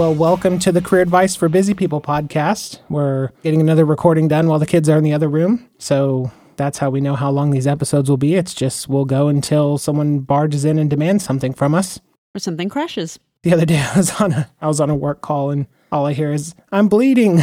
Well, welcome to the Career Advice for Busy People podcast. We're getting another recording done while the kids are in the other room. So that's how we know how long these episodes will be. It's just we'll go until someone barges in and demands something from us. Or something crashes. The other day I was on a I was on a work call and all I hear is I'm bleeding.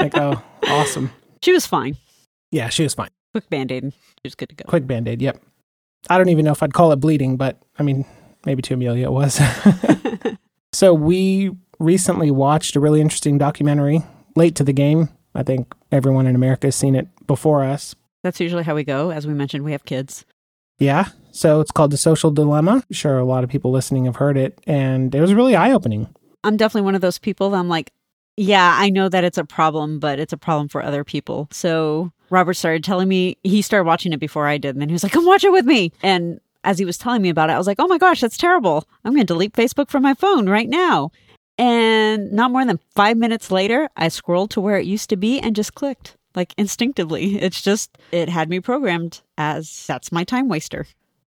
like, oh, awesome. She was fine. Yeah, she was fine. Quick band aid. She was good to go. Quick band aid. Yep. I don't even know if I'd call it bleeding, but I mean, maybe to Amelia it was. so we recently watched a really interesting documentary late to the game. I think everyone in America has seen it before us. That's usually how we go. As we mentioned, we have kids. Yeah. So it's called The Social Dilemma. I'm sure a lot of people listening have heard it, and it was really eye opening. I'm definitely one of those people. I'm like, yeah, I know that it's a problem, but it's a problem for other people. So Robert started telling me he started watching it before I did, and then he was like, "Come watch it with me." And as he was telling me about it, I was like, "Oh my gosh, that's terrible! I'm going to delete Facebook from my phone right now." And not more than five minutes later, I scrolled to where it used to be and just clicked like instinctively. It's just it had me programmed as that's my time waster.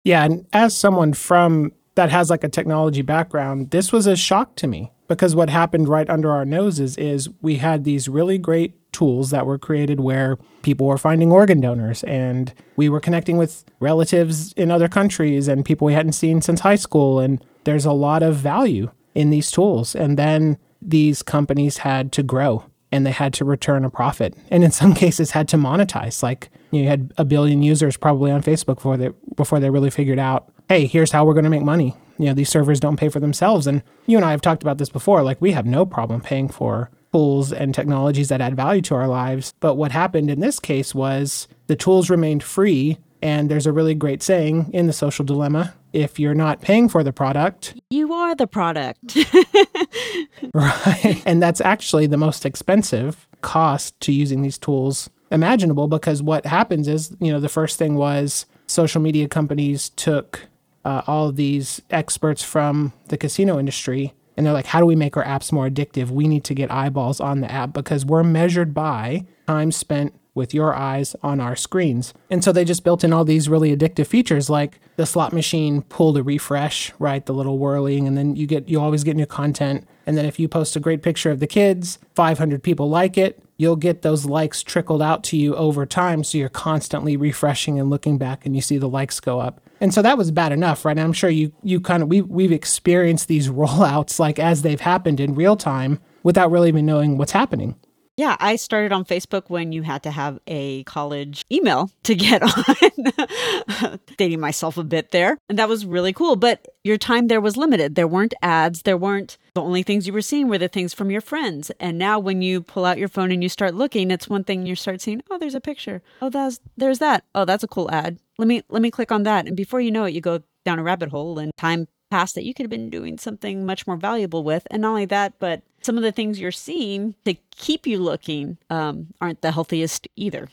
Yeah, and as someone from that has like a technology background, this was a shock to me because what happened right under our noses is we had these really great tools that were created where people were finding organ donors and we were connecting with relatives in other countries and people we hadn't seen since high school. And there's a lot of value in these tools. And then these companies had to grow and they had to return a profit. And in some cases had to monetize. Like you had a billion users probably on Facebook before they before they really figured out hey here's how we're going to make money. You know these servers don't pay for themselves. And you and I have talked about this before. Like we have no problem paying for tools and technologies that add value to our lives but what happened in this case was the tools remained free and there's a really great saying in the social dilemma if you're not paying for the product, you are the product. right. And that's actually the most expensive cost to using these tools imaginable because what happens is, you know, the first thing was social media companies took uh, all of these experts from the casino industry and they're like, how do we make our apps more addictive? We need to get eyeballs on the app because we're measured by time spent with your eyes on our screens. And so they just built in all these really addictive features like the slot machine pull to refresh, right? The little whirling and then you get you always get new content. And then if you post a great picture of the kids, 500 people like it, you'll get those likes trickled out to you over time so you're constantly refreshing and looking back and you see the likes go up. And so that was bad enough, right? I'm sure you you kind of we we've experienced these rollouts like as they've happened in real time without really even knowing what's happening. Yeah, I started on Facebook when you had to have a college email to get on. Dating myself a bit there. And that was really cool. But your time there was limited. There weren't ads. There weren't the only things you were seeing were the things from your friends. And now when you pull out your phone and you start looking, it's one thing you start seeing, oh, there's a picture. Oh, that's there's that. Oh, that's a cool ad. Let me let me click on that. And before you know it, you go down a rabbit hole and time passed that you could have been doing something much more valuable with. And not only that, but some of the things you're seeing to keep you looking um, aren't the healthiest either.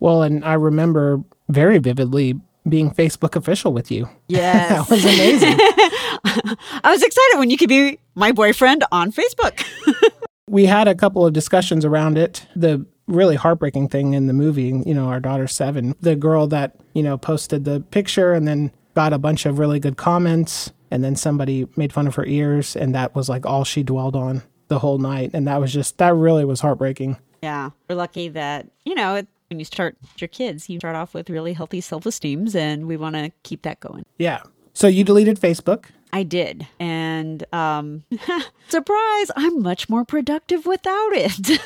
Well, and I remember very vividly being Facebook official with you. Yes. that was amazing. I was excited when you could be my boyfriend on Facebook. we had a couple of discussions around it. The really heartbreaking thing in the movie, you know, our daughter seven, the girl that, you know, posted the picture and then got a bunch of really good comments and then somebody made fun of her ears and that was like all she dwelled on the whole night and that was just that really was heartbreaking yeah we're lucky that you know it, when you start your kids you start off with really healthy self-esteems and we want to keep that going yeah so you deleted facebook I did. And um surprise, I'm much more productive without it.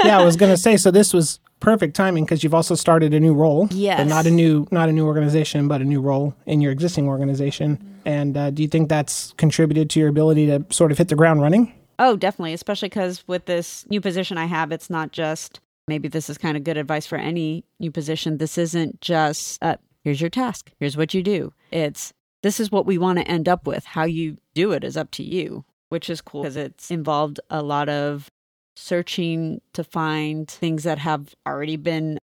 yeah, I was going to say so this was perfect timing because you've also started a new role. Yes. not a new not a new organization, but a new role in your existing organization. And uh, do you think that's contributed to your ability to sort of hit the ground running? Oh, definitely, especially because with this new position I have, it's not just maybe this is kind of good advice for any new position. This isn't just uh, here's your task, here's what you do. It's this is what we want to end up with. How you do it is up to you, which is cool because it's involved a lot of searching to find things that have already been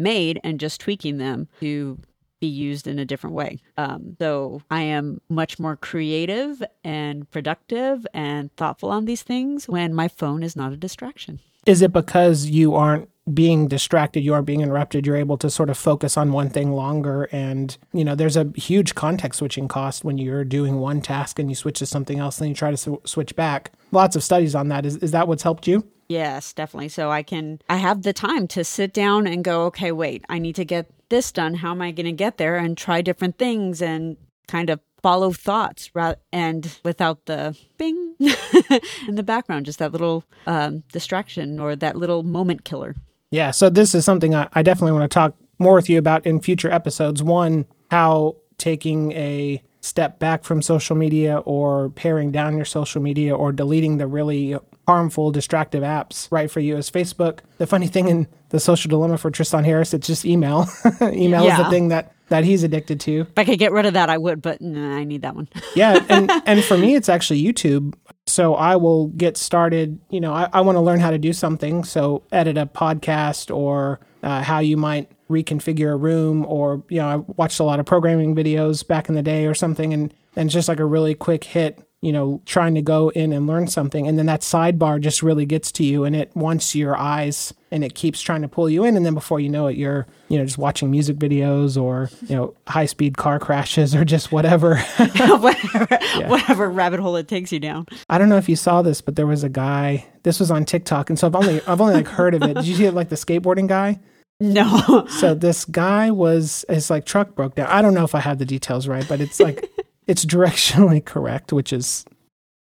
made and just tweaking them to be used in a different way. Um, so I am much more creative and productive and thoughtful on these things when my phone is not a distraction. Is it because you aren't being distracted, you aren't being interrupted, you're able to sort of focus on one thing longer. And, you know, there's a huge context switching cost when you're doing one task and you switch to something else, then you try to sw- switch back. Lots of studies on that. Is, is that what's helped you? Yes, definitely. So I can, I have the time to sit down and go, okay, wait, I need to get this done. How am I going to get there? And try different things and kind of follow thoughts and without the bing in the background, just that little um, distraction or that little moment killer. Yeah. So this is something I, I definitely want to talk more with you about in future episodes. One, how taking a step back from social media or paring down your social media or deleting the really harmful, distractive apps right for you is Facebook. The funny thing in the social dilemma for Tristan Harris, it's just email. email yeah. is the thing that that he's addicted to. If I could get rid of that, I would, but nah, I need that one. yeah, and and for me, it's actually YouTube. So I will get started. You know, I, I want to learn how to do something. So edit a podcast or uh, how you might reconfigure a room, or you know, I watched a lot of programming videos back in the day or something, and and just like a really quick hit you know, trying to go in and learn something. And then that sidebar just really gets to you and it wants your eyes and it keeps trying to pull you in. And then before you know it, you're, you know, just watching music videos or, you know, high speed car crashes or just whatever. whatever, yeah. whatever rabbit hole it takes you down. I don't know if you saw this, but there was a guy, this was on TikTok. And so I've only, I've only like heard of it. Did you see it like the skateboarding guy? No. so this guy was his like truck broke down. I don't know if I have the details right, but it's like it's directionally correct, which is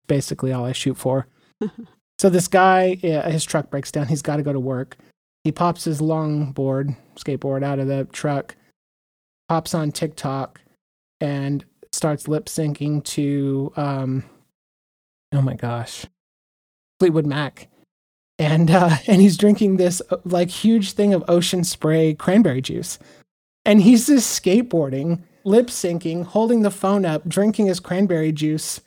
basically all I shoot for. so this guy, yeah, his truck breaks down. He's got to go to work. He pops his longboard, skateboard out of the truck, pops on TikTok, and starts lip syncing to, um, oh my gosh, Fleetwood Mac. And uh, and he's drinking this uh, like huge thing of ocean spray cranberry juice, and he's just skateboarding lip syncing, holding the phone up, drinking his cranberry juice,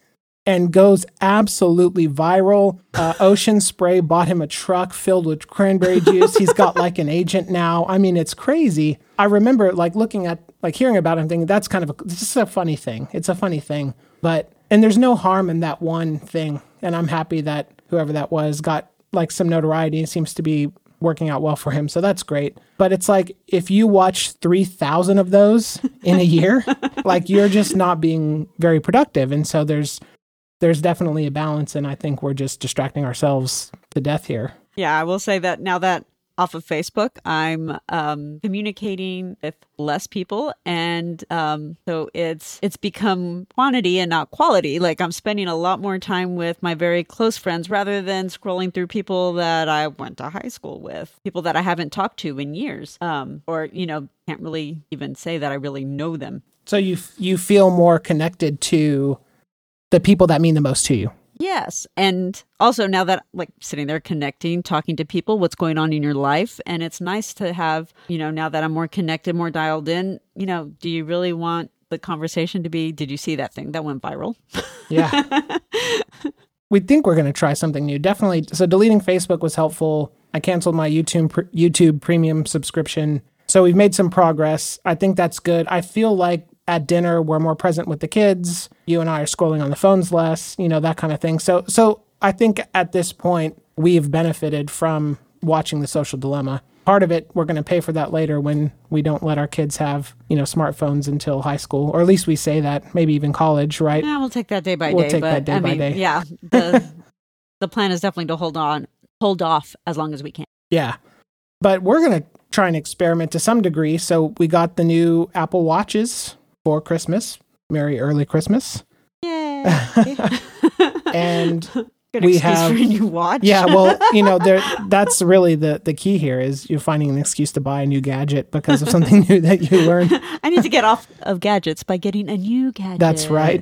and goes absolutely viral. Uh, Ocean Spray bought him a truck filled with cranberry juice. He's got like an agent now. I mean, it's crazy. I remember like looking at, like hearing about him, thinking that's kind of a, this is a funny thing. It's a funny thing, but and there's no harm in that one thing. And I'm happy that whoever that was got like some notoriety. It seems to be working out well for him. So that's great. But it's like if you watch 3,000 of those in a year, like you're just not being very productive. And so there's there's definitely a balance and I think we're just distracting ourselves to death here. Yeah, I will say that now that off of Facebook. I'm um, communicating with less people, and um, so it's it's become quantity and not quality. Like I'm spending a lot more time with my very close friends rather than scrolling through people that I went to high school with, people that I haven't talked to in years, um, or you know can't really even say that I really know them. So you you feel more connected to the people that mean the most to you. Yes. And also now that like sitting there connecting, talking to people, what's going on in your life. And it's nice to have, you know, now that I'm more connected, more dialed in, you know, do you really want the conversation to be, did you see that thing that went viral? Yeah. we think we're going to try something new. Definitely. So deleting Facebook was helpful. I canceled my YouTube YouTube premium subscription. So we've made some progress. I think that's good. I feel like at dinner we're more present with the kids. You and i are scrolling on the phones less you know that kind of thing. So so i think at this point we've benefited from watching the social dilemma. Part of it we're going to pay for that later when we don't let our kids have you know smartphones until high school or at least we say that maybe even college right? Yeah we'll take that day by we'll day take but that day I by mean, day. yeah the, the plan is definitely to hold on hold off as long as we can. Yeah. But we're going to try and experiment to some degree. So we got the new apple watches for Christmas. Merry early Christmas. Yay. and Good we have new watch. yeah, well, you know, there that's really the the key here is you're finding an excuse to buy a new gadget because of something new that you learned. I need to get off of gadgets by getting a new gadget. That's right.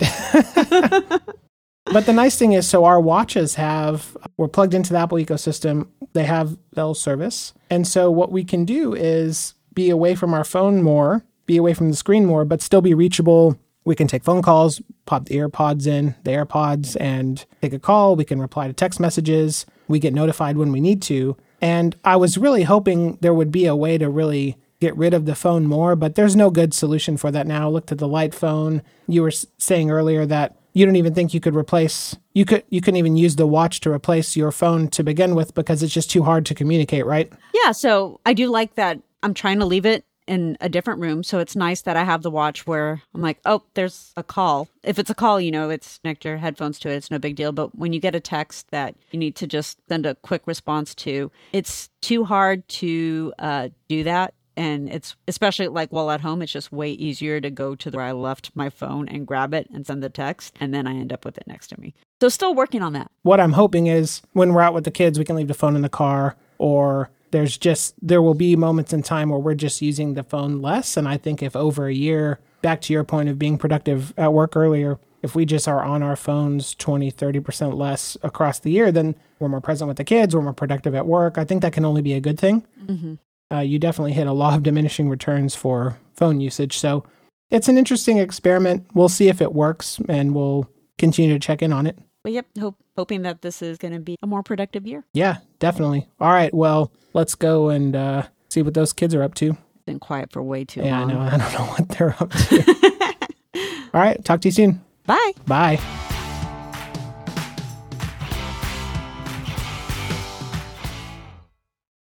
but the nice thing is so our watches have we're plugged into the Apple ecosystem. They have Bell service. And so what we can do is be away from our phone more be away from the screen more, but still be reachable. We can take phone calls, pop the AirPods in, the AirPods, and take a call. We can reply to text messages. We get notified when we need to. And I was really hoping there would be a way to really get rid of the phone more, but there's no good solution for that now. Look to the light phone. You were saying earlier that you don't even think you could replace you could you couldn't even use the watch to replace your phone to begin with because it's just too hard to communicate, right? Yeah, so I do like that I'm trying to leave it in a different room. So it's nice that I have the watch where I'm like, oh, there's a call. If it's a call, you know, it's connect your headphones to it. It's no big deal. But when you get a text that you need to just send a quick response to, it's too hard to uh, do that. And it's especially like while at home, it's just way easier to go to where I left my phone and grab it and send the text. And then I end up with it next to me. So still working on that. What I'm hoping is when we're out with the kids, we can leave the phone in the car or there's just there will be moments in time where we're just using the phone less. And i think if over a year back to your point of being productive at work earlier if we just are on our phones 20 30% less across the year then we're more present with the kids we're more productive at work. I think that can only be a good thing. Mm-hmm. uh, you definitely hit a law of diminishing returns for phone usage. So it's an interesting experiment. We'll see if it works and we'll continue to check in on it but yep, hope, hoping that this is going to be a more productive year. Yeah, definitely. All right, well, let's go and uh, see what those kids are up to. Been quiet for way too yeah, long. Yeah, I know. I don't know what they're up to. All right, talk to you soon. Bye. Bye.